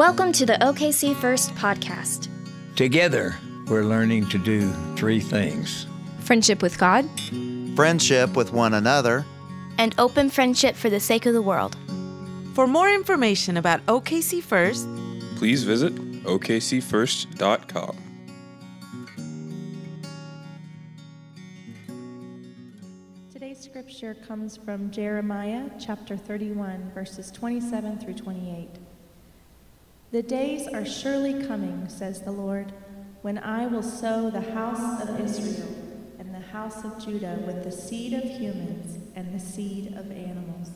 Welcome to the OKC First podcast. Together, we're learning to do three things friendship with God, friendship with one another, and open friendship for the sake of the world. For more information about OKC First, please visit okcfirst.com. Today's scripture comes from Jeremiah chapter 31, verses 27 through 28. The days are surely coming, says the Lord, when I will sow the house of Israel and the house of Judah with the seed of humans and the seed of animals.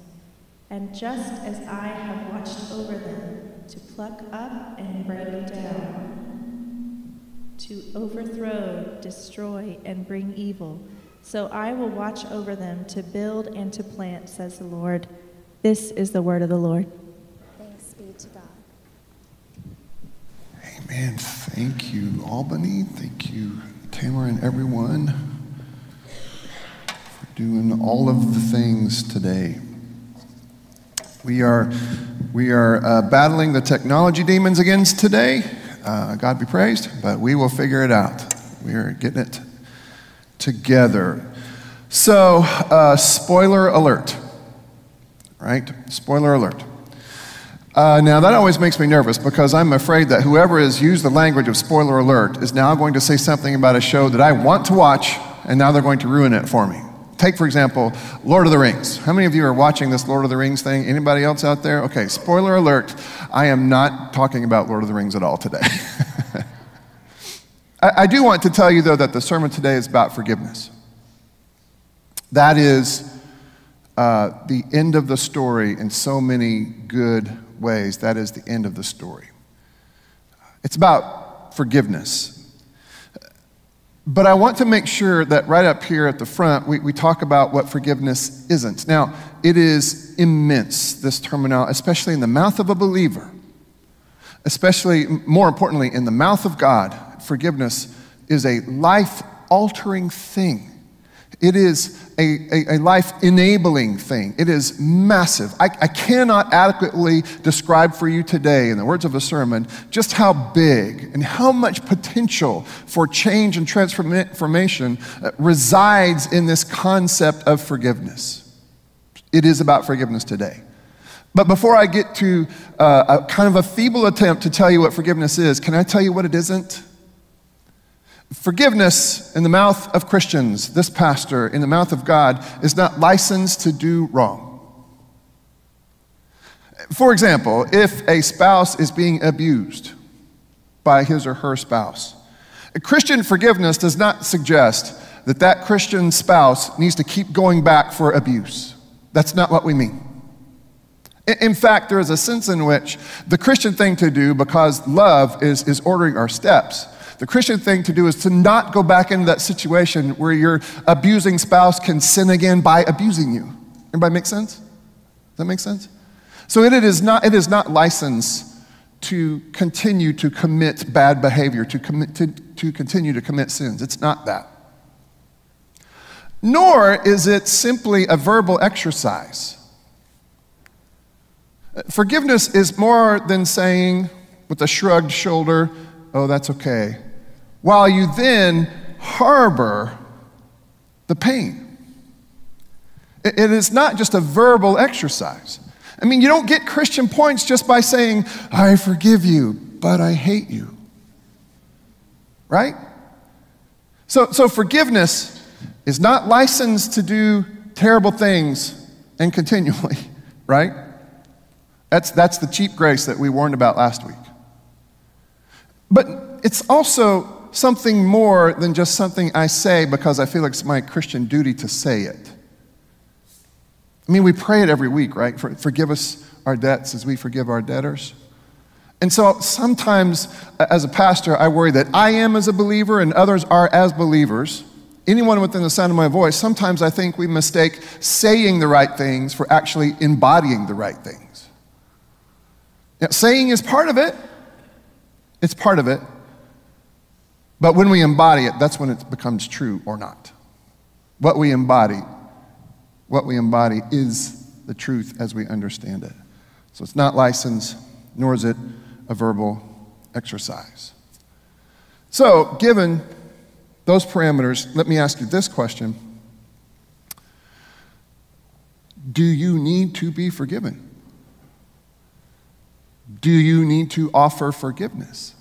And just as I have watched over them to pluck up and break down, to overthrow, destroy, and bring evil, so I will watch over them to build and to plant, says the Lord. This is the word of the Lord. Amen. Thank you, Albany. Thank you, Taylor, and everyone for doing all of the things today. We are, we are uh, battling the technology demons again today. Uh, God be praised, but we will figure it out. We are getting it together. So, uh, spoiler alert, right? Spoiler alert. Uh, now, that always makes me nervous because I'm afraid that whoever has used the language of spoiler alert is now going to say something about a show that I want to watch, and now they're going to ruin it for me. Take, for example, Lord of the Rings. How many of you are watching this Lord of the Rings thing? Anybody else out there? Okay, spoiler alert. I am not talking about Lord of the Rings at all today. I, I do want to tell you, though, that the sermon today is about forgiveness. That is uh, the end of the story in so many good ways, that is the end of the story. It's about forgiveness. But I want to make sure that right up here at the front, we, we talk about what forgiveness isn't. Now, it is immense, this terminology, especially in the mouth of a believer, especially, more importantly, in the mouth of God. Forgiveness is a life altering thing. It is a, a, a life enabling thing. It is massive. I, I cannot adequately describe for you today, in the words of a sermon, just how big and how much potential for change and transformation uh, resides in this concept of forgiveness. It is about forgiveness today. But before I get to uh, a kind of a feeble attempt to tell you what forgiveness is, can I tell you what it isn't? Forgiveness in the mouth of Christians, this pastor, in the mouth of God, is not licensed to do wrong. For example, if a spouse is being abused by his or her spouse, Christian forgiveness does not suggest that that Christian spouse needs to keep going back for abuse. That's not what we mean. In fact, there is a sense in which the Christian thing to do, because love is, is ordering our steps, the Christian thing to do is to not go back into that situation where your abusing spouse can sin again by abusing you. Everybody make sense? Does that make sense? So it is not, it is not licensed to continue to commit bad behavior, to, commit, to, to continue to commit sins. It's not that. Nor is it simply a verbal exercise. Forgiveness is more than saying with a shrugged shoulder, oh, that's okay, while you then harbor the pain. It is not just a verbal exercise. I mean, you don't get Christian points just by saying, I forgive you, but I hate you. Right? So, so forgiveness is not licensed to do terrible things and continually, right? That's, that's the cheap grace that we warned about last week. But it's also something more than just something I say because I feel like it's my Christian duty to say it. I mean, we pray it every week, right? For, forgive us our debts as we forgive our debtors. And so sometimes, as a pastor, I worry that I am as a believer and others are as believers. Anyone within the sound of my voice, sometimes I think we mistake saying the right things for actually embodying the right things. Now, saying is part of it, it's part of it. But when we embody it, that's when it becomes true or not. What we embody, what we embody is the truth as we understand it. So it's not license, nor is it a verbal exercise. So, given those parameters, let me ask you this question Do you need to be forgiven? Do you need to offer forgiveness?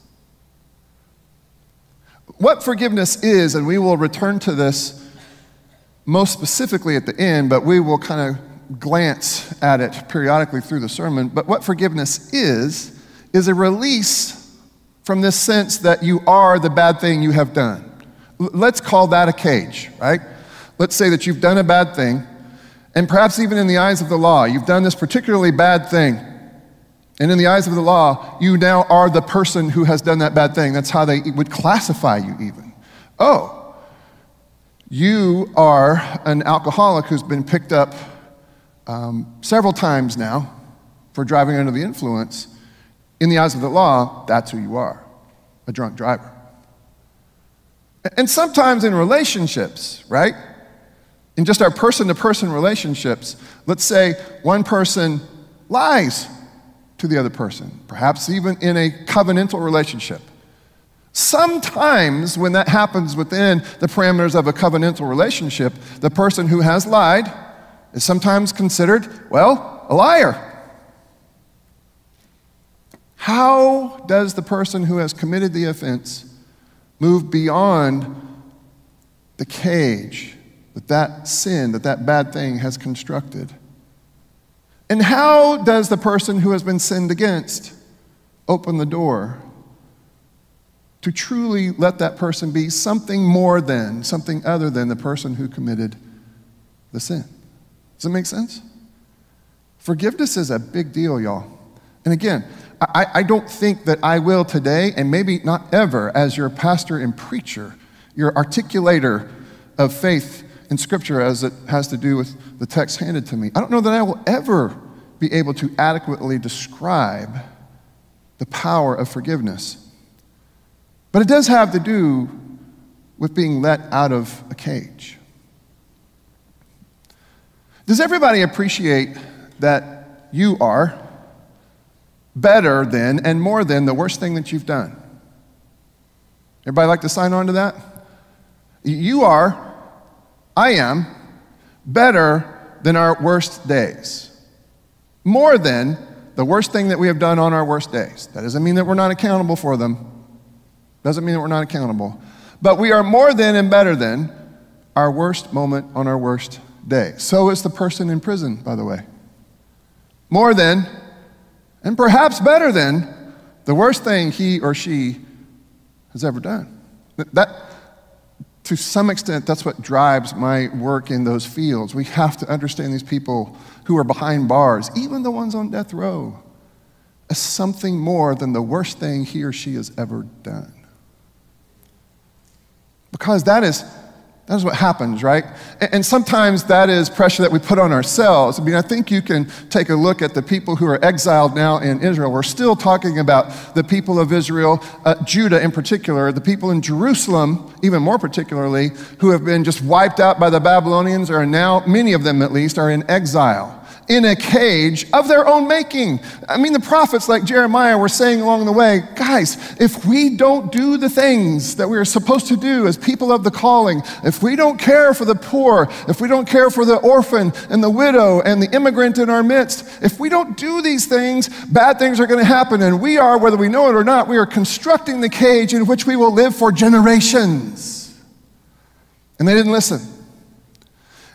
What forgiveness is, and we will return to this most specifically at the end, but we will kind of glance at it periodically through the sermon. But what forgiveness is, is a release from this sense that you are the bad thing you have done. Let's call that a cage, right? Let's say that you've done a bad thing, and perhaps even in the eyes of the law, you've done this particularly bad thing. And in the eyes of the law, you now are the person who has done that bad thing. That's how they would classify you, even. Oh, you are an alcoholic who's been picked up um, several times now for driving under the influence. In the eyes of the law, that's who you are a drunk driver. And sometimes in relationships, right? In just our person to person relationships, let's say one person lies to the other person, perhaps even in a covenantal relationship. Sometimes, when that happens within the parameters of a covenantal relationship, the person who has lied is sometimes considered, well, a liar. How does the person who has committed the offense move beyond the cage that that sin, that that bad thing has constructed? And how does the person who has been sinned against open the door to truly let that person be something more than, something other than the person who committed the sin? Does that make sense? Forgiveness is a big deal, y'all. And again, I, I, don't think that I will today, and maybe not ever, as your pastor and preacher, your articulator of faith in Scripture as it has to do with the text handed to me. I don't know that I will ever be able to adequately describe the power of forgiveness. But it does have to do with being let out of a cage. Does everybody appreciate that you are better than and more than the worst thing that you've done? Everybody like to sign on to that? You are, I am, better than our worst days. More than the worst thing that we have done on our worst days. That doesn't mean that we're not accountable for them. Doesn't mean that we're not accountable. But we are more than and better than our worst moment on our worst day. So is the person in prison, by the way. More than, and perhaps better than, the worst thing he or she has ever done. That, to some extent, that's what drives my work in those fields. We have to understand these people who are behind bars, even the ones on death row, as something more than the worst thing he or she has ever done. Because that is, that is what happens, right? And sometimes that is pressure that we put on ourselves. I mean, I think you can take a look at the people who are exiled now in Israel. We're still talking about the people of Israel, uh, Judah in particular, the people in Jerusalem, even more particularly, who have been just wiped out by the Babylonians, are now, many of them at least, are in exile in a cage of their own making. I mean, the prophets like Jeremiah were saying along the way, guys, if we don't do the things that we are supposed to do as people of the calling, if we don't care for the poor, if we don't care for the orphan and the widow and the immigrant in our midst, if we don't do these things, bad things are going to happen. And we are, whether we know it or not, we are constructing the cage in which we will live for generations. And they didn't listen.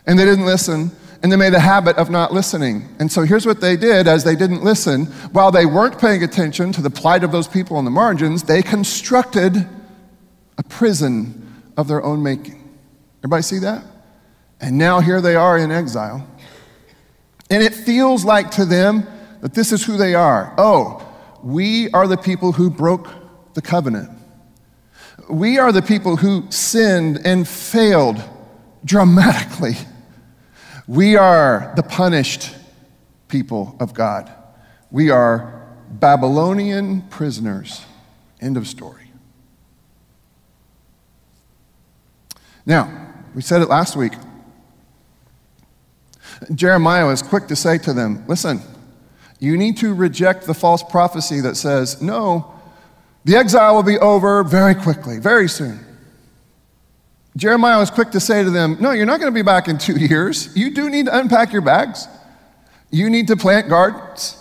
And they didn't listen and they made a habit of not listening. And so here's what they did as they didn't listen. While they weren't paying attention to the plight of those people on the margins, they constructed a prison of their own making. Everybody see that? And now here they are in exile. And it feels like to them that this is who they are. Oh, we are the people who broke the covenant. We are the people who sinned and failed dramatically. We are the punished people of God. We are Babylonian prisoners. End of story. Now, we said it last week. Jeremiah was quick to say to them, Listen, You need to reject the false prophecy that says, no, the exile will be over very quickly, very soon. Jeremiah was quick to say to them, No, you're not going to be back in two years. You do need to unpack your bags. You need to plant gardens.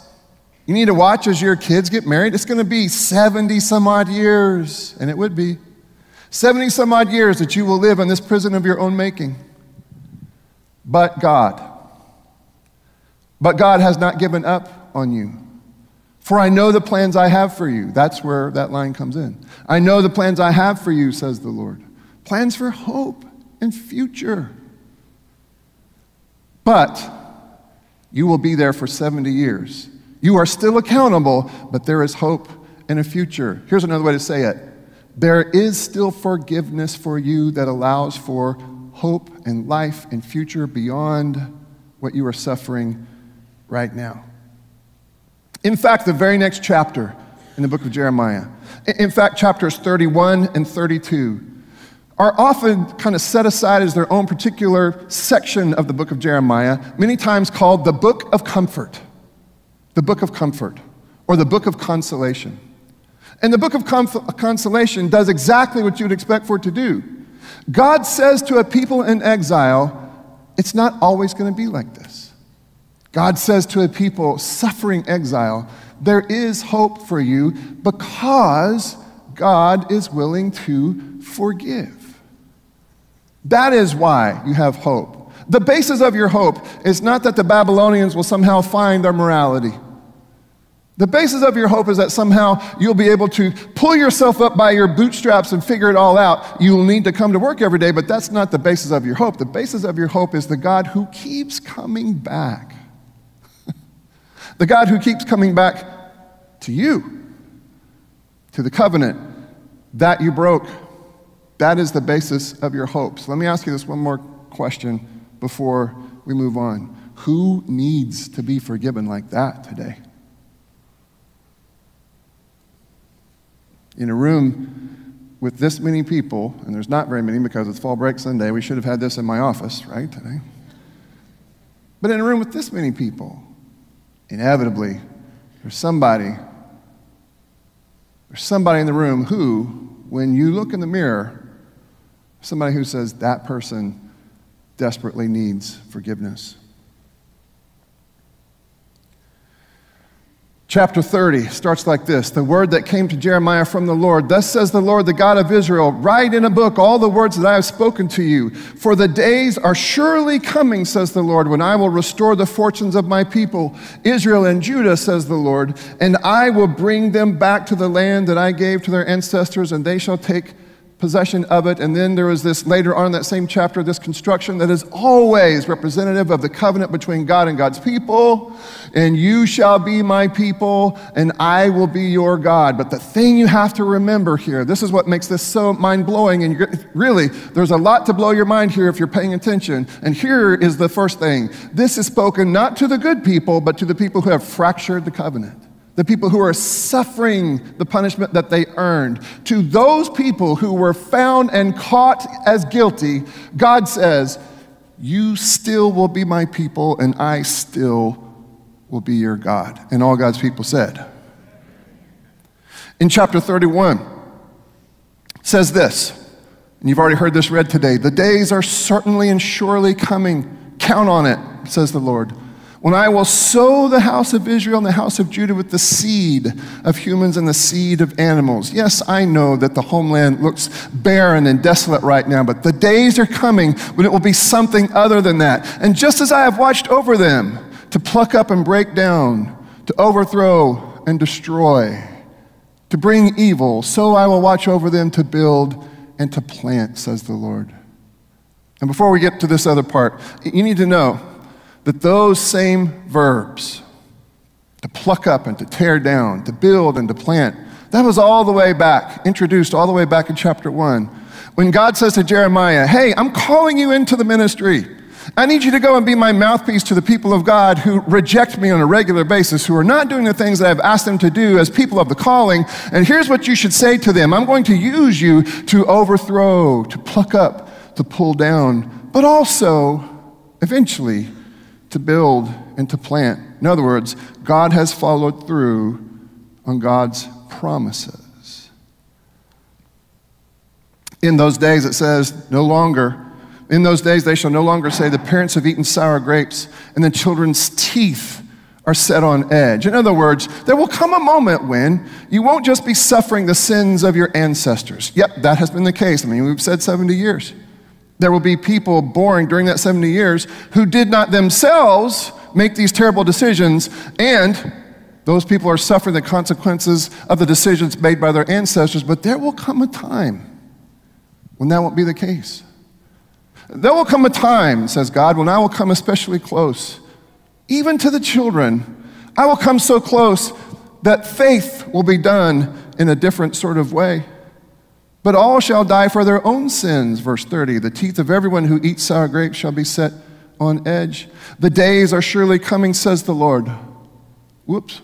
You need to watch as your kids get married. It's going to be 70 some odd years, and it would be 70 some odd years that you will live in this prison of your own making. But God, but God has not given up on you. For I know the plans I have for you. That's where that line comes in. I know the plans I have for you, says the Lord. Plans for hope and future. But you will be there for 70 years. You are still accountable, but there is hope and a future. Here's another way to say it there is still forgiveness for you that allows for hope and life and future beyond what you are suffering right now. In fact, the very next chapter in the book of Jeremiah, in fact, chapters 31 and 32, are often kind of set aside as their own particular section of the book of Jeremiah, many times called the book of comfort, the book of comfort, or the book of consolation. And the book of consolation does exactly what you'd expect for it to do. God says to a people in exile, it's not always going to be like this. God says to a people suffering exile, there is hope for you because God is willing to forgive. That is why you have hope. The basis of your hope is not that the Babylonians will somehow find their morality. The basis of your hope is that somehow you'll be able to pull yourself up by your bootstraps and figure it all out. You'll need to come to work every day, but that's not the basis of your hope. The basis of your hope is the God who keeps coming back. the God who keeps coming back to you, to the covenant that you broke. That is the basis of your hopes. Let me ask you this one more question before we move on. Who needs to be forgiven like that today? in a room with this many people, and there's not very many because it's fall break Sunday, we should have had this in my office, right, today. But in a room with this many people, inevitably, there's somebody, there's somebody in the room who, when you look in the mirror, somebody who says that person desperately needs forgiveness. Chapter 30 starts like this The word that came to Jeremiah from the Lord. Thus says the Lord, the God of Israel Write in a book all the words that I have spoken to you. For the days are surely coming, says the Lord, when I will restore the fortunes of my people, Israel and Judah, says the Lord, and I will bring them back to the land that I gave to their ancestors, and they shall take possession of it. And then there is this later on in that same chapter, this construction that is always representative of the covenant between God and God's people. And you shall be my people, and I will be your God. But the thing you have to remember here, this is what makes this so mind blowing. And really, there's a lot to blow your mind here if you're paying attention. And here is the first thing this is spoken not to the good people, but to the people who have fractured the covenant the people who are suffering the punishment that they earned. To those people who were found and caught as guilty, God says, You still will be my people, and I still will be your God. And all God's people said. In chapter 31, says this, and you've already heard this read today the days are certainly and surely coming. Count on it, says the Lord when I will sow the house of Israel and the house of Judah with the seed of humans and the seed of animals. Yes, I know that the homeland looks barren and desolate right now, but the days are coming when it will be something other than that. And just as I have watched over them to pluck up and break down, to overthrow and destroy, to bring evil, so I will watch over them to build and to plant, says the Lord. And before we get to this other part, you need to know that those same verbs, to pluck up and to tear down, to build and to plant, that was all the way back, introduced all the way back in chapter 1. When God says to Jeremiah, Hey, I'm calling you into the ministry. I need you to go and be my mouthpiece to the people of God who reject me on a regular basis, who are not doing the things that I've asked them to do as people of the calling. And here's what you should say to them I'm going to use you to overthrow, to pluck up, to pull down, but also, eventually, to build and to plant. In other words, God has followed through on God's promises. In those days, it says, no longer, in those days they shall no longer say, the parents have eaten sour grapes, and the children's teeth are set on edge. In other words, there will come a moment when you won't just be suffering the sins of your ancestors. Yep, that has been the case. I mean, we've said 70 years. There will be people born during that 70 years who did not themselves make these terrible decisions, and those people are suffering the consequences of the decisions made by their ancestors. But there will come a time when that won't be the case. There will come a time, says God, when I will come especially close even to the children. I will come so close that faith will be done in a different sort of way. But all shall die for their own sins, verse 30. The teeth of everyone who eats sour grapes shall be set on edge. The days are surely coming, says the Lord. Whoops.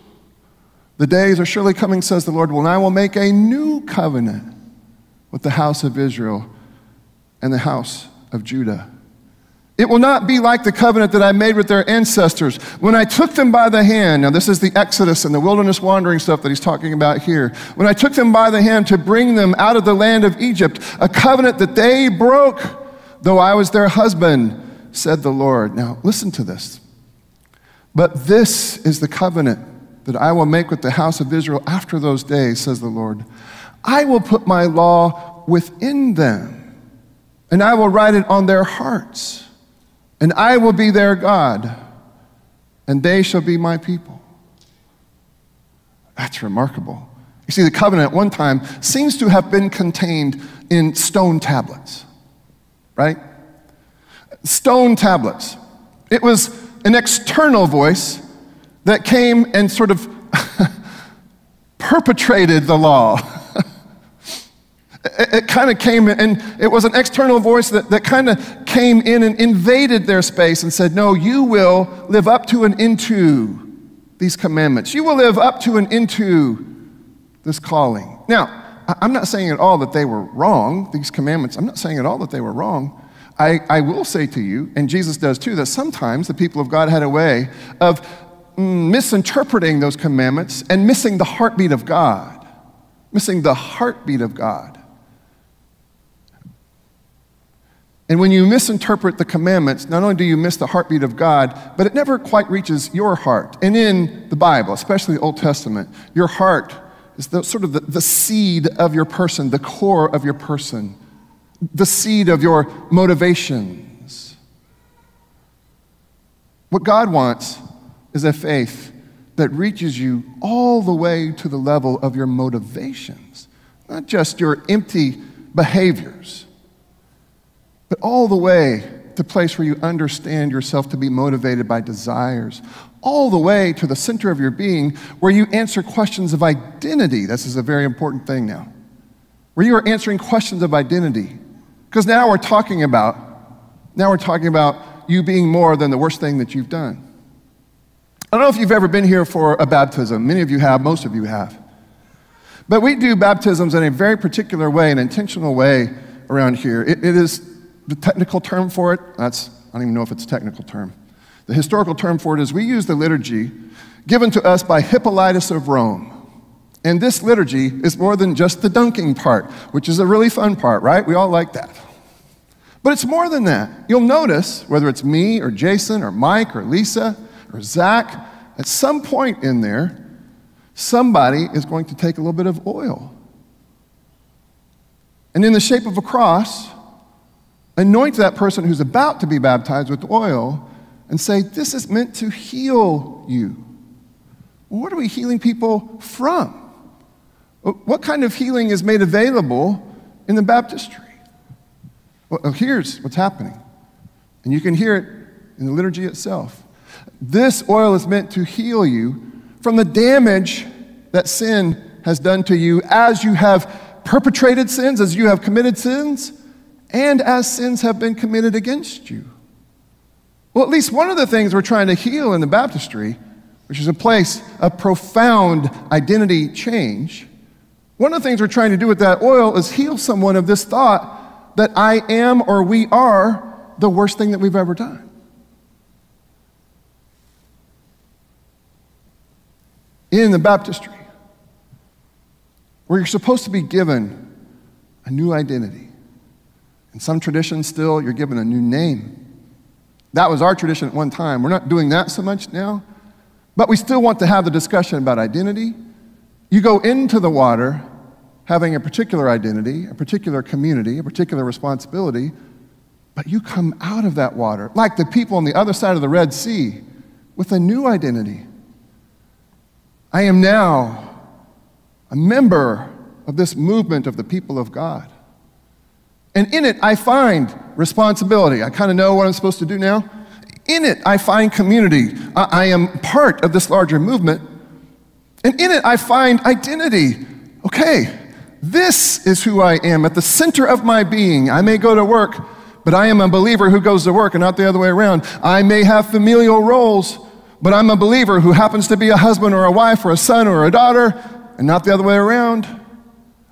The days are surely coming, says the Lord, when I will make a new covenant with the house of Israel and the house of Judah it will not be like the covenant that I made with their ancestors when I took them by the hand. Now, this is the Exodus and the wilderness wandering stuff that he's talking about here. When I took them by the hand to bring them out of the land of Egypt, a covenant that they broke, though I was their husband, said the Lord. Now, listen to this. But this is the covenant that I will make with the house of Israel after those days, says the Lord. I will put my law within them, and I will write it on their hearts and I will be their God, and they shall be my people. That's remarkable. You see, the covenant at one time seems to have been contained in stone tablets, right? Stone tablets. It was an external voice that came and sort of perpetrated the law. it, it kind of came and it was an external voice that, that kind of came in and invaded their space and said, No, you will live up to and into these commandments. You will live up to and into this calling. Now, I'm not saying at all that they were wrong, these commandments. I'm not saying at all that they were wrong. I, I will say to you, and Jesus does too, that sometimes the people of God had a way of mm, misinterpreting those commandments and missing the heartbeat of God. Missing the heartbeat of God. And when you misinterpret the commandments, not only do you miss the heartbeat of God, but it never quite reaches your heart. And in the Bible, especially the Old Testament, your heart is the, sort of the, the seed of your person, the core of your person, the seed of your motivations. What God wants is a faith that reaches you all the way to the level of your motivations, not just your empty behaviors but all the way to the place where you understand yourself to be motivated by desires, all the way to the center of your being where you answer questions of identity. This is a very important thing now. Where you are answering questions of identity. Because now we're talking about, now we're talking about you being more than the worst thing that you've done. I don't know if you've ever been here for a baptism. Many of you have, most of you have. But we do baptisms in a very particular way, an intentional way around here. it, it is the technical term for it, that's, I don't even know if it's a technical term. The historical term for it is we use the liturgy given to us by Hippolytus of Rome. And this liturgy is more than just the dunking part, which is a really fun part, right? We all like that. But it's more than that. You'll notice, whether it's me or Jason or Mike or Lisa or Zach, at some point in there, somebody is going to take a little bit of oil. And in the shape of a cross, anoint that person who's about to be baptized with oil and say, This is meant to heal you. Well, what are we healing people from? What kind of healing is made available in the baptistry? Well, oh, here's what's happening. And you can hear it in the liturgy itself. This oil is meant to heal you from the damage that sin has done to you as you have perpetrated sins, as you have committed sins, and as sins have been committed against you. Well, at least one of the things we're trying to heal in the baptistry, which is a place of profound identity change, one of the things we're trying to do with that oil is heal someone of this thought that I am or we are the worst thing that we've ever done. in the baptistry, where you're supposed to be given a new identity. In some traditions, still, you're given a new name. That was our tradition at one time. We're not doing that so much now, but we still want to have the discussion about identity. You go into the water having a particular identity, a particular community, a particular responsibility, but you come out of that water, like the people on the other side of the Red Sea, with a new identity. I am now a member of this movement of the people of God. And in it, I find responsibility. I kind of know what I'm supposed to do now. In it, I find community. I, I am part of this larger movement. And in it, I find identity. Okay, this is who I am at the center of my being. I may go to work, but I am a believer who goes to work and not the other way around. I may have familial roles, but I'm a believer who happens to be a husband or a wife or a son or a daughter and not the other way around.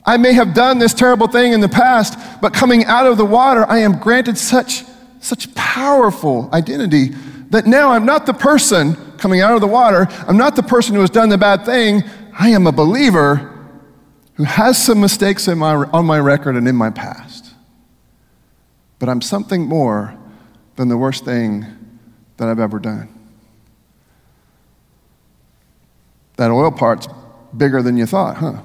I may have done this terrible thing in the past, but coming out of the water, I am granted such, such powerful identity that now I'm not the person coming out of the water. I'm not the person who has done the bad thing. I am a believer who has some mistakes in my, on my record and in my past. But I'm something more than the worst thing that I've ever done. That oil part's bigger than you thought, huh?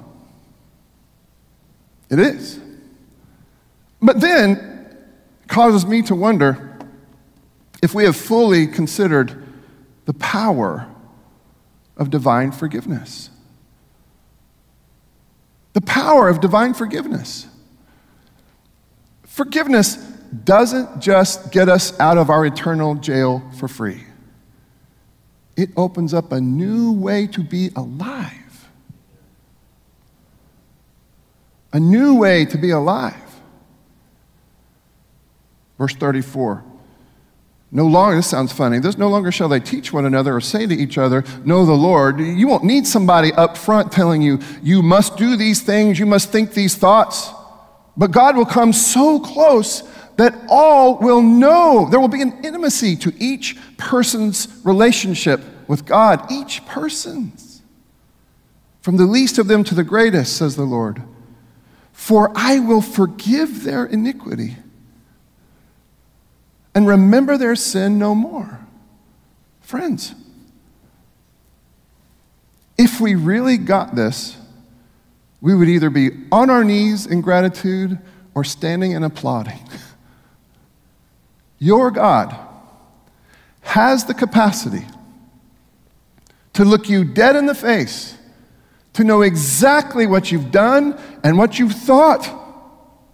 It is. But then causes me to wonder if we have fully considered the power of divine forgiveness. The power of divine forgiveness. Forgiveness doesn't just get us out of our eternal jail for free, it opens up a new way to be alive. A new way to be alive. Verse 34. No longer, this sounds funny, this no longer shall they teach one another or say to each other, Know the Lord. You won't need somebody up front telling you, You must do these things, you must think these thoughts. But God will come so close that all will know. There will be an intimacy to each person's relationship with God, each person's. From the least of them to the greatest, says the Lord. For I will forgive their iniquity and remember their sin no more. Friends, if we really got this, we would either be on our knees in gratitude or standing and applauding. Your God has the capacity to look you dead in the face to know exactly what you've done and what you've thought.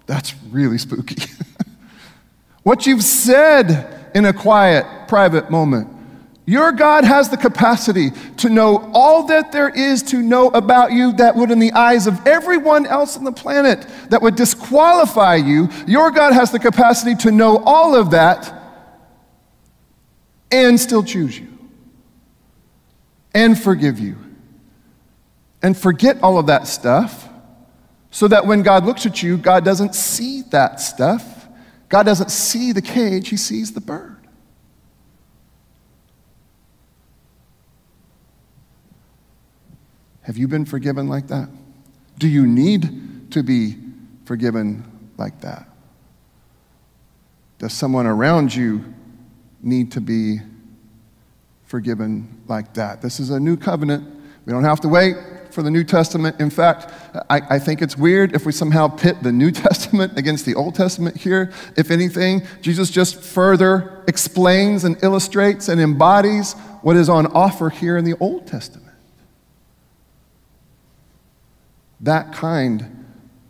That's really spooky. what you've said in a quiet, private moment. Your God has the capacity to know all that there is to know about you that would, in the eyes of everyone else on the planet, that would disqualify you. Your God has the capacity to know all of that and still choose you and forgive you and forget all of that stuff so that when God looks at you, God doesn't see that stuff. God doesn't see the cage, He sees the bird. Have you been forgiven like that? Do you need to be forgiven like that? Does someone around you need to be forgiven like that? This is a new covenant. We don't have to wait for the New Testament. In fact, I, I, think it's weird if we somehow pit the New Testament against the Old Testament here. If anything, Jesus just further explains and illustrates and embodies what is on offer here in the Old Testament. That kind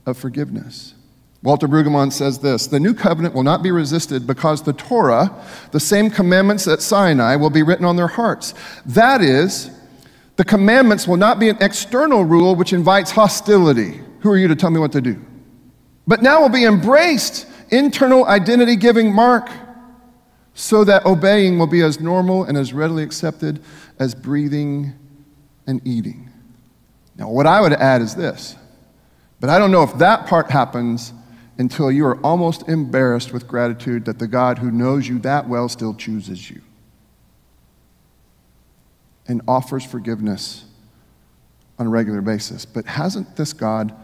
of forgiveness. Walter Brueggemann says this The new covenant will not be resisted because the Torah, the same commandments at Sinai, will be written on their hearts. That is, the commandments will not be an external rule which invites hostility. Who are you to tell me what to do? But now will be embraced internal identity giving mark so that obeying will be as normal and as readily accepted as breathing and eating. Now, what I would add is this, but I don't know if that part happens until you are almost embarrassed with gratitude that the God who knows you that well still chooses you and offers forgiveness on a regular basis. But hasn't this God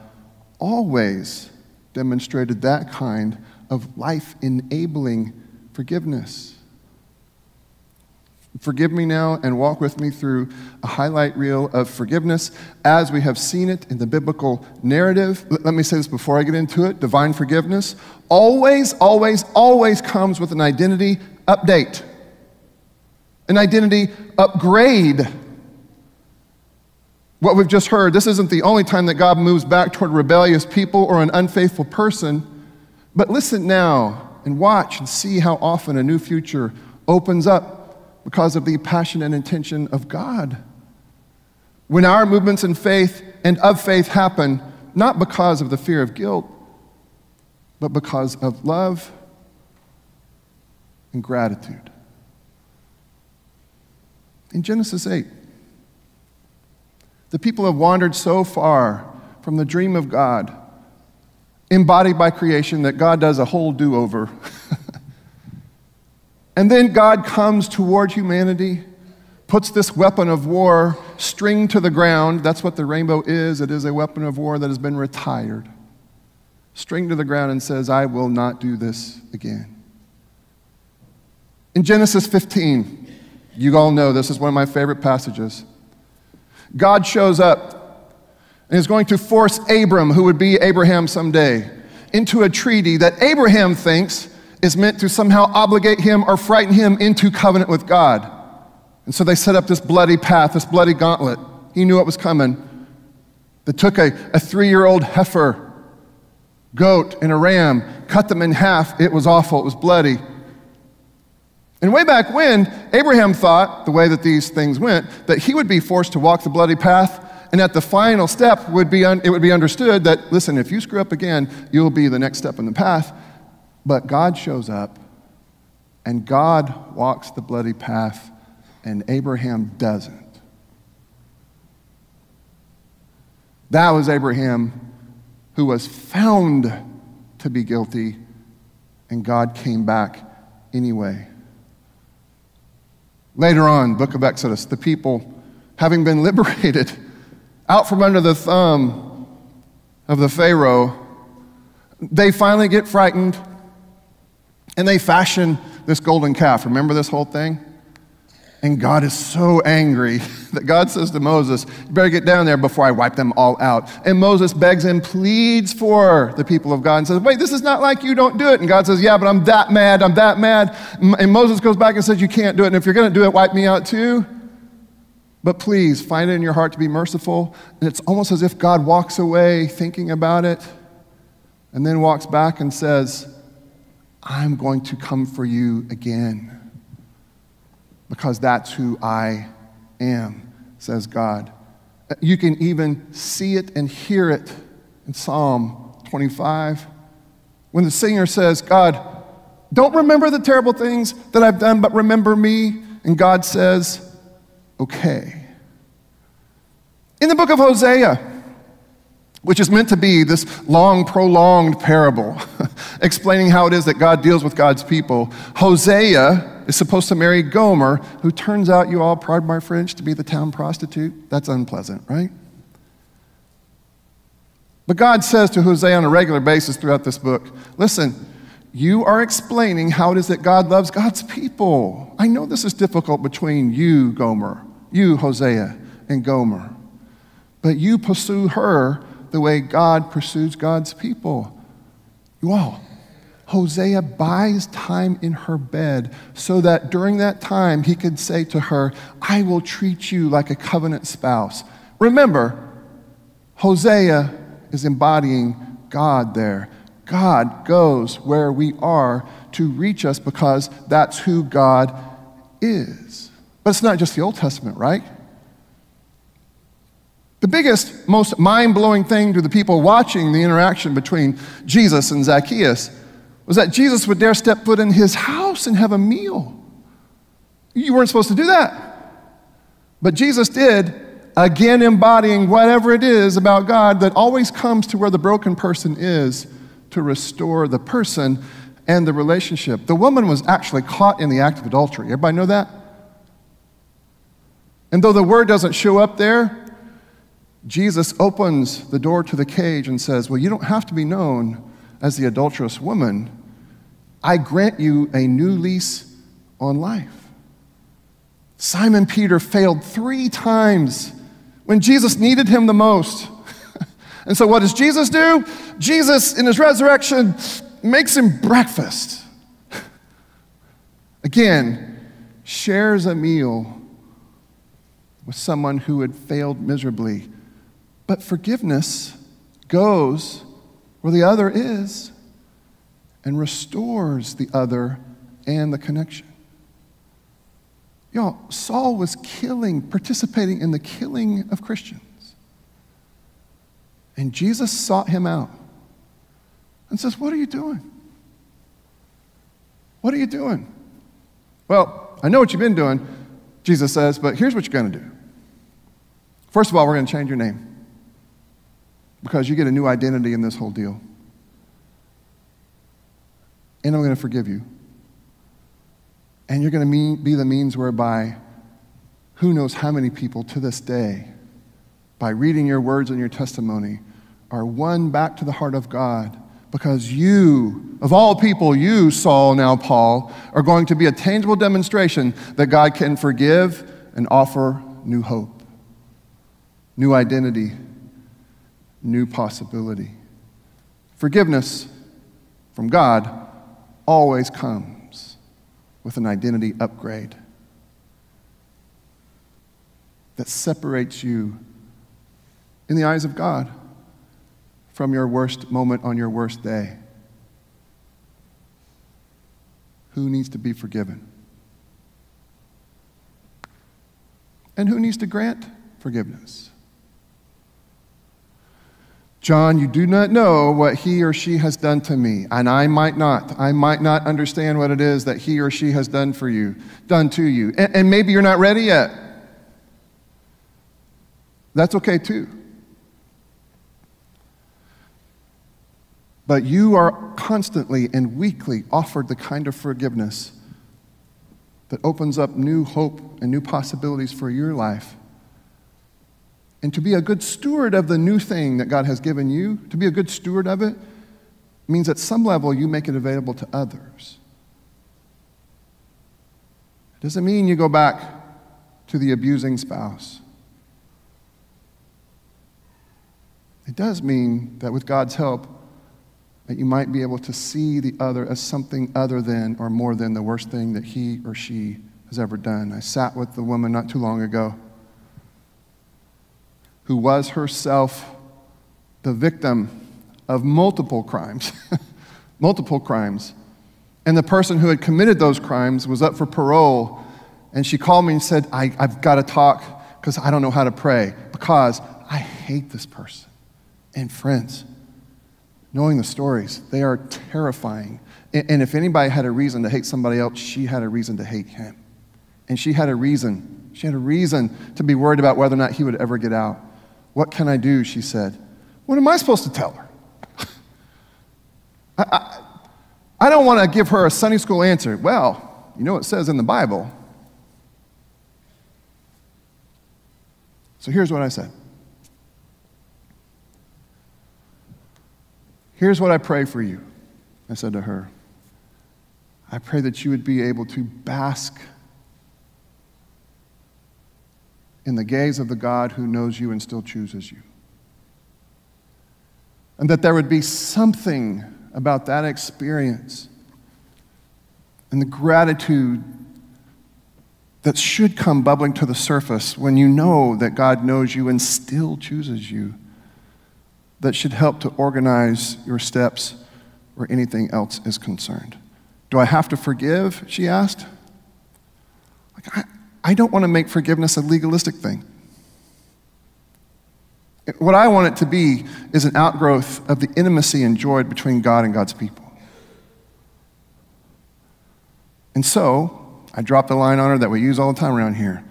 always demonstrated that kind of life enabling forgiveness? Forgive me now and walk with me through a highlight reel of forgiveness as we have seen it in the biblical narrative. Let me say this before I get into it divine forgiveness always, always, always comes with an identity update, an identity upgrade. What we've just heard, this isn't the only time that God moves back toward rebellious people or an unfaithful person. But listen now and watch and see how often a new future opens up because of the passion and intention of God. When our movements in faith and of faith happen, not because of the fear of guilt, but because of love and gratitude. In Genesis 8, the people have wandered so far from the dream of God, embodied by creation, that God does a whole do over. And then God comes toward humanity, puts this weapon of war string to the ground. That's what the rainbow is it is a weapon of war that has been retired. String to the ground and says, I will not do this again. In Genesis 15, you all know this is one of my favorite passages. God shows up and is going to force Abram, who would be Abraham someday, into a treaty that Abraham thinks is meant to somehow obligate him or frighten him into covenant with God. And so they set up this bloody path, this bloody gauntlet. He knew it was coming. They took a, a three year old heifer, goat, and a ram, cut them in half. It was awful, it was bloody. And way back when, Abraham thought, the way that these things went, that he would be forced to walk the bloody path. And at the final step, would be un- it would be understood that, listen, if you screw up again, you'll be the next step in the path. But God shows up, and God walks the bloody path, and Abraham doesn't. That was Abraham who was found to be guilty, and God came back anyway. Later on, book of Exodus, the people, having been liberated out from under the thumb of the Pharaoh, they finally get frightened and they fashion this golden calf. Remember this whole thing? And God is so angry that God says to Moses, You better get down there before I wipe them all out. And Moses begs and pleads for the people of God and says, Wait, this is not like you don't do it. And God says, Yeah, but I'm that mad. I'm that mad. And Moses goes back and says, You can't do it. And if you're going to do it, wipe me out too. But please find it in your heart to be merciful. And it's almost as if God walks away thinking about it and then walks back and says, I'm going to come for you again because that's who I am, says God. You can even see it and hear it in Psalm 25 when the singer says, God, don't remember the terrible things that I've done, but remember me. And God says, okay. In the book of Hosea, which is meant to be this long, prolonged parable explaining how it is that God deals with God's people. Hosea is supposed to marry Gomer, who turns out, you all, pardon my French, to be the town prostitute. That's unpleasant, right? But God says to Hosea on a regular basis throughout this book listen, you are explaining how it is that God loves God's people. I know this is difficult between you, Gomer, you, Hosea, and Gomer, but you pursue her the way God pursues God's people. You all, Hosea buys time in her bed so that during that time he could say to her, I will treat you like a covenant spouse. Remember, Hosea is embodying God there. God goes where we are to reach us because that's who God is. But it's not just the Old Testament, right? The biggest, most mind blowing thing to the people watching the interaction between Jesus and Zacchaeus was that Jesus would dare step foot in his house and have a meal. You weren't supposed to do that. But Jesus did, again embodying whatever it is about God that always comes to where the broken person is to restore the person and the relationship. The woman was actually caught in the act of adultery. Everybody know that? And though the word doesn't show up there, Jesus opens the door to the cage and says, Well, you don't have to be known as the adulterous woman. I grant you a new lease on life. Simon Peter failed three times when Jesus needed him the most. and so, what does Jesus do? Jesus, in his resurrection, makes him breakfast. Again, shares a meal with someone who had failed miserably. But forgiveness goes where the other is and restores the other and the connection. Y'all, Saul was killing, participating in the killing of Christians. And Jesus sought him out and says, What are you doing? What are you doing? Well, I know what you've been doing, Jesus says, but here's what you're going to do. First of all, we're going to change your name because you get a new identity in this whole deal. And I'm going to forgive you. And you're going to be the means whereby who knows how many people to this day, by reading your words and your testimony, are won back to the heart of God because you, of all people, you, Saul, now Paul, are going to be a tangible demonstration that God can forgive and offer new hope, new identity, new possibility. Forgiveness from God always comes with an identity upgrade that separates you in the eyes of God from your worst moment on your worst day? Who needs to be forgiven? And who needs to grant forgiveness? John, you do not know what he or she has done to me, and I might not. I might not understand what it is that he or she has done for you, done to you. And, and maybe you're not ready yet. That's okay too. But you are constantly and weekly offered the kind of forgiveness that opens up new hope and new possibilities for your life. And to be a good steward of the new thing that God has given you, to be a good steward of it, means at some level you make it available to others. It doesn't mean you go back to the abusing spouse. It does mean that with God's help, that you might be able to see the other as something other than or more than the worst thing that he or she has ever done. I sat with the woman not too long ago who was herself the victim of multiple crimes. multiple crimes. And the person who had committed those crimes was up for parole. And she called me and said, I, I've got to talk because I don't know how to pray because I hate this person. And friends, knowing the stories. They are terrifying. And if anybody had a reason to hate somebody else, she had a reason to hate him. And she had a reason. She had a reason to be worried about whether or not he would ever get out. What can I do? She said. What am I supposed to tell her? I, I, I don't want to give her a Sunday school answer. Well, you know what it says in the Bible. So here's what I said Here's what I pray for you, I said to her. I pray that you would be able to bask in the gaze of the God who knows you and still chooses you. And that there would be something about that experience and the gratitude that should come bubbling to the surface when you know that God knows you and still chooses you that should help to organize your steps where anything else is concerned. Do I have to forgive? She asked. Like, I, I don't want to make forgiveness a legalistic thing. What I want it to be is an outgrowth of the intimacy enjoyed between God and God's people. And so, I dropped the line on her that we use all the time around here.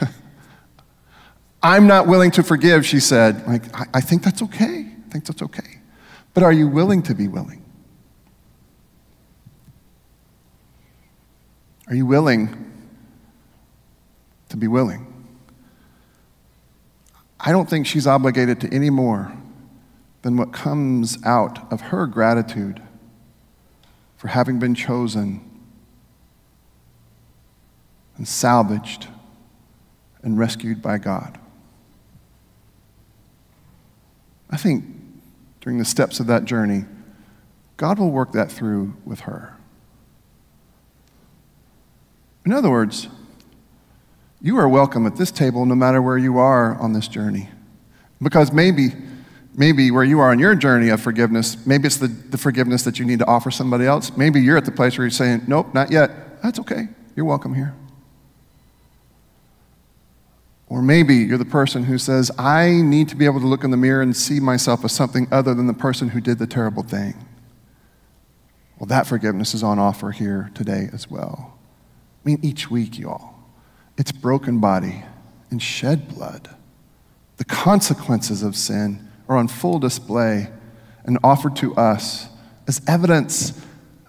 I'm not willing to forgive, she said. Like, I, I think that's okay. I think that's okay. But are you willing to be willing? Are you willing to be willing? I don't think she's obligated to any more than what comes out of her gratitude for having been chosen and salvaged and rescued by God. I think during the steps of that journey, God will work that through with her. In other words, you are welcome at this table no matter where you are on this journey. Because maybe, maybe where you are on your journey of forgiveness, maybe it's the, the forgiveness that you need to offer somebody else. Maybe you're at the place where you're saying, Nope, not yet. That's okay. You're welcome here. Or maybe you're the person who says, I need to be able to look in the mirror and see myself as something other than the person who did the terrible thing. Well, that forgiveness is on offer here today as well. I mean, each week, y'all. It's broken body and shed blood. The consequences of sin are on full display and offered to us as evidence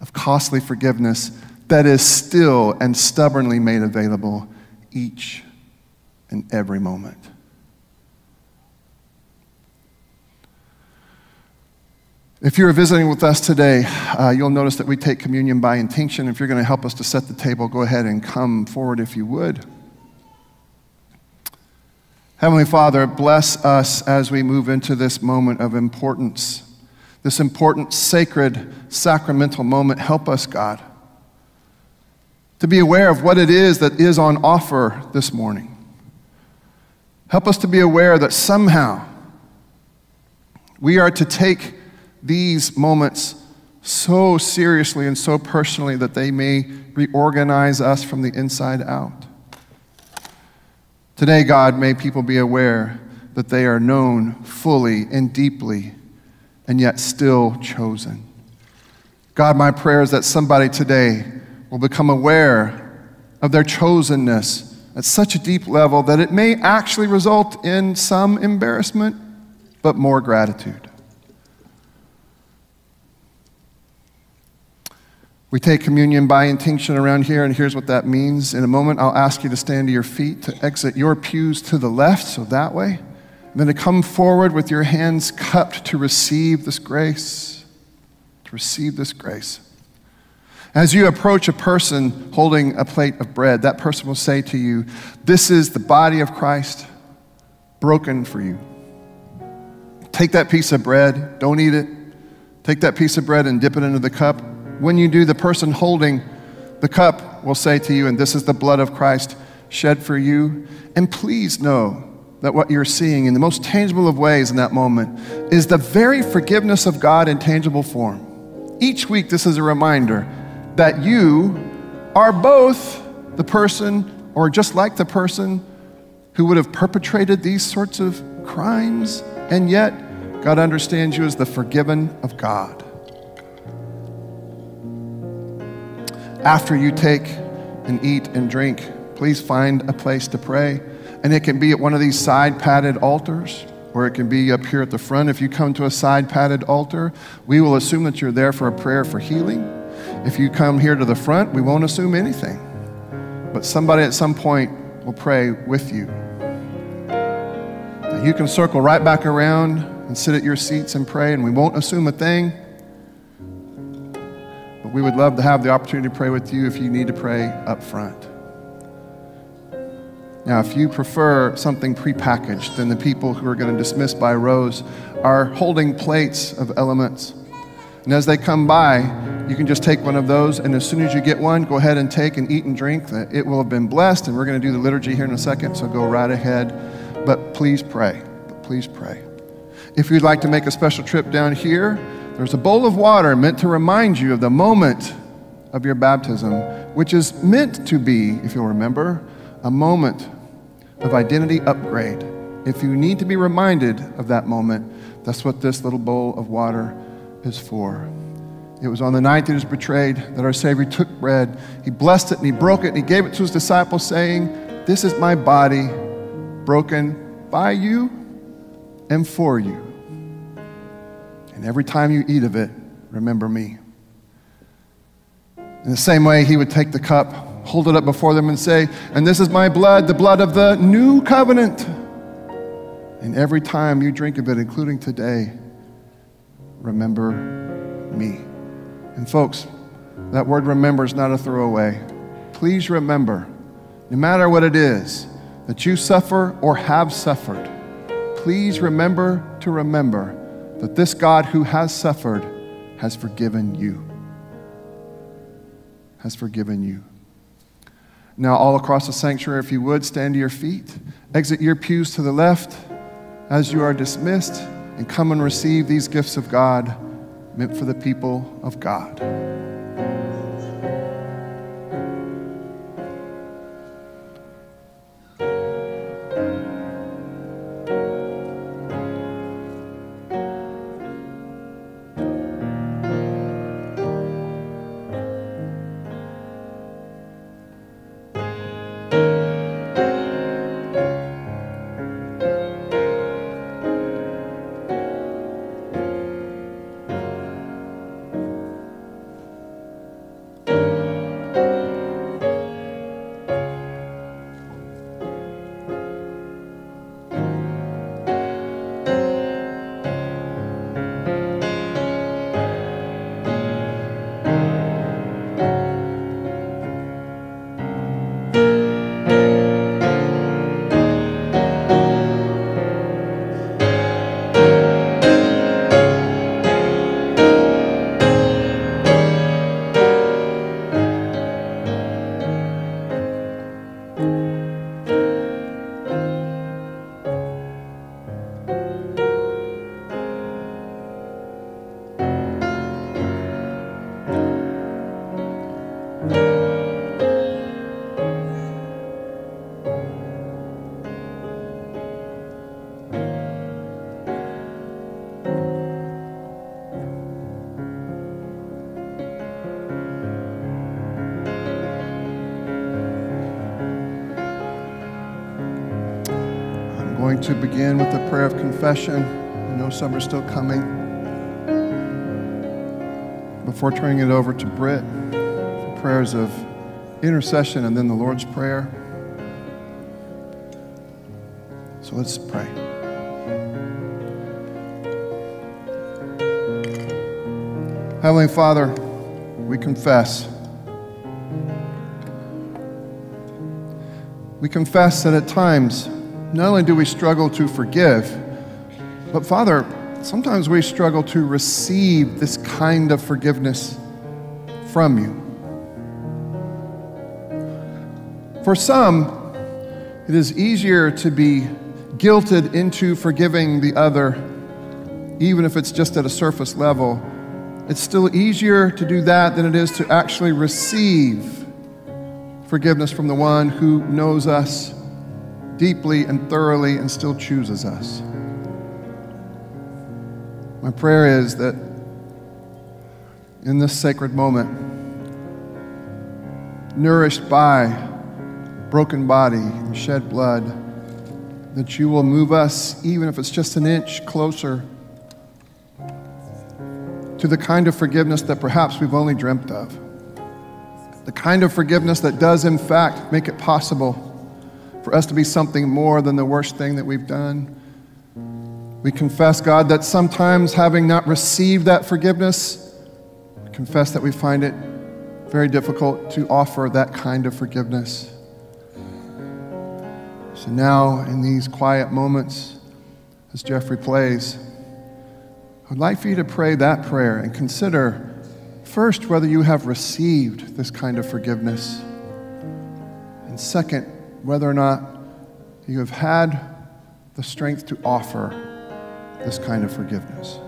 of costly forgiveness that is still and stubbornly made available each and every moment. If you're visiting with us today, uh, you'll notice that we take communion by intinction. If you're going to help us to set the table, go ahead and come forward if you would. Heavenly Father, bless us as we move into this moment of importance, this important, sacred, sacramental moment. Help us, God, to be aware of what it is that is on offer this morning. Help us to be aware that somehow we are to take these moments so seriously and so personally that they may reorganize us from the inside out. Today, God, may people be aware that they are known fully and deeply and yet still chosen. God, my prayer is that somebody today will become aware of their chosenness at such a deep level that it may actually result in some embarrassment, but more gratitude. We take communion by intinction around here, and here's what that means. In a moment, I'll ask you to stand to your feet, to exit your pews to the left, so that way. And then to come forward with your hands cupped to receive this grace. To receive this grace. As you approach a person holding a plate of bread, that person will say to you, This is the body of Christ broken for you. Take that piece of bread, don't eat it. Take that piece of bread and dip it into the cup. When you do, the person holding the cup will say to you, And this is the blood of Christ shed for you. And please know that what you're seeing in the most tangible of ways in that moment is the very forgiveness of God in tangible form. Each week, this is a reminder that you are both the person, or just like the person, who would have perpetrated these sorts of crimes, and yet God understands you as the forgiven of God. After you take and eat and drink, please find a place to pray. And it can be at one of these side padded altars, or it can be up here at the front. If you come to a side padded altar, we will assume that you're there for a prayer for healing. If you come here to the front, we won't assume anything. But somebody at some point will pray with you. Now you can circle right back around and sit at your seats and pray, and we won't assume a thing. We would love to have the opportunity to pray with you if you need to pray up front. Now, if you prefer something prepackaged, then the people who are going to dismiss by rows are holding plates of elements. And as they come by, you can just take one of those, and as soon as you get one, go ahead and take and eat and drink. It will have been blessed, and we're going to do the liturgy here in a second, so go right ahead. But please pray. Please pray. If you'd like to make a special trip down here, there's a bowl of water meant to remind you of the moment of your baptism, which is meant to be, if you'll remember, a moment of identity upgrade. If you need to be reminded of that moment, that's what this little bowl of water is for. It was on the night that he was betrayed that our Savior took bread. He blessed it and he broke it and he gave it to his disciples, saying, This is my body broken by you and for you. And every time you eat of it, remember me. In the same way, he would take the cup, hold it up before them, and say, And this is my blood, the blood of the new covenant. And every time you drink of it, including today, remember me. And folks, that word remember is not a throwaway. Please remember, no matter what it is that you suffer or have suffered, please remember to remember that this God who has suffered has forgiven you. Has forgiven you. Now, all across the sanctuary, if you would, stand to your feet, exit your pews to the left as you are dismissed, and come and receive these gifts of God meant for the people of God. Going to begin with a prayer of confession. I know some are still coming. Before turning it over to Britt for prayers of intercession and then the Lord's Prayer. So let's pray. Heavenly Father, we confess. We confess that at times, not only do we struggle to forgive, but Father, sometimes we struggle to receive this kind of forgiveness from you. For some, it is easier to be guilted into forgiving the other, even if it's just at a surface level. It's still easier to do that than it is to actually receive forgiveness from the one who knows us deeply and thoroughly and still chooses us. My prayer is that in this sacred moment, nourished by broken body and shed blood, that you will move us, even if it's just an inch closer, to the kind of forgiveness that perhaps we've only dreamt of. The kind of forgiveness that does, in fact, make it possible for us to be something more than the worst thing that we've done. We confess, God, that sometimes having not received that forgiveness, we confess that we find it very difficult to offer that kind of forgiveness. So now, in these quiet moments, as Jeffrey plays, I'd like for you to pray that prayer and consider first whether you have received this kind of forgiveness. And second, whether or not you have had the strength to offer this kind of forgiveness.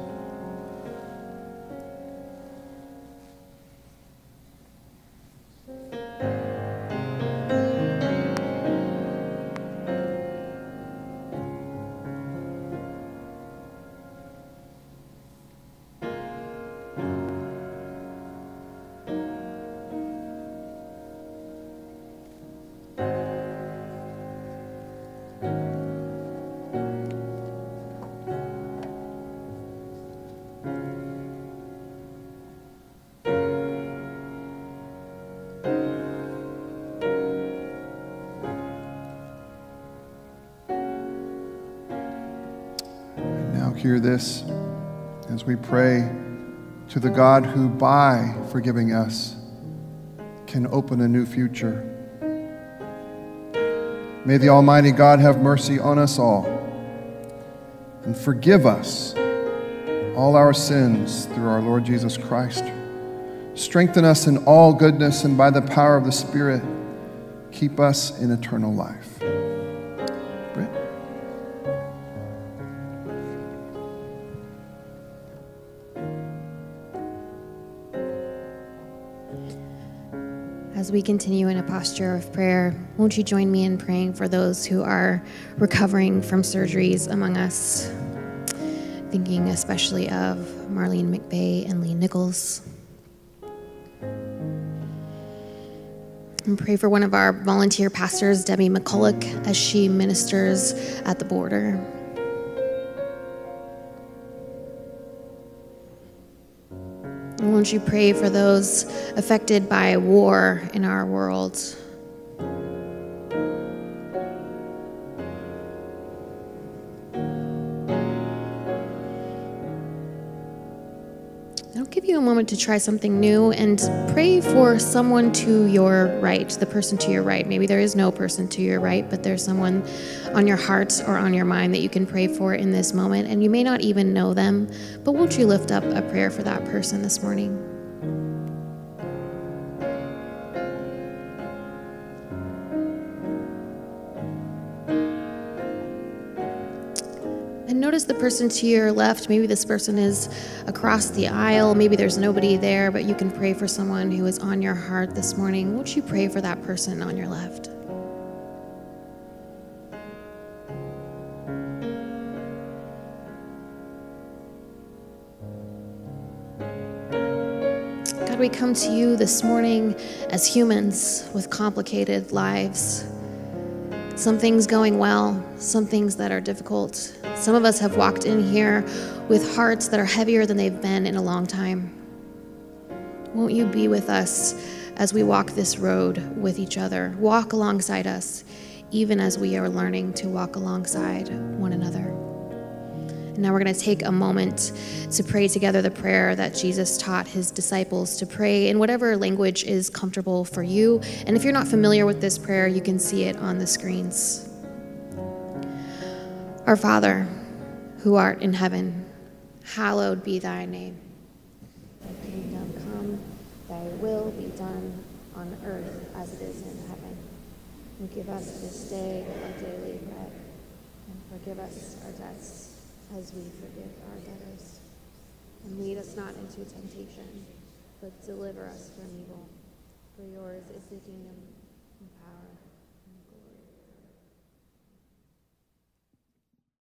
Hear this as we pray to the God who, by forgiving us, can open a new future. May the Almighty God have mercy on us all and forgive us all our sins through our Lord Jesus Christ. Strengthen us in all goodness and by the power of the Spirit, keep us in eternal life. As we continue in a posture of prayer, won't you join me in praying for those who are recovering from surgeries among us? Thinking especially of Marlene McVeigh and Lee Nichols. And pray for one of our volunteer pastors, Debbie McCulloch, as she ministers at the border. Won't you pray for those affected by war in our world? You a moment to try something new and pray for someone to your right, the person to your right. Maybe there is no person to your right, but there's someone on your heart or on your mind that you can pray for in this moment. And you may not even know them, but won't you lift up a prayer for that person this morning? And notice the person to your left. Maybe this person is across the aisle. Maybe there's nobody there, but you can pray for someone who is on your heart this morning. Won't you pray for that person on your left? God, we come to you this morning as humans with complicated lives. Some things going well, some things that are difficult. Some of us have walked in here with hearts that are heavier than they've been in a long time. Won't you be with us as we walk this road with each other? Walk alongside us, even as we are learning to walk alongside one another. And now we're going to take a moment to pray together the prayer that Jesus taught his disciples to pray in whatever language is comfortable for you. And if you're not familiar with this prayer, you can see it on the screens. Our Father, who art in heaven, hallowed be thy name. Thy kingdom come, thy will be done on earth as it is in heaven. And give us this day our daily bread, and forgive us our debts as we forgive our debtors. And lead us not into temptation, but deliver us from evil. For yours is the kingdom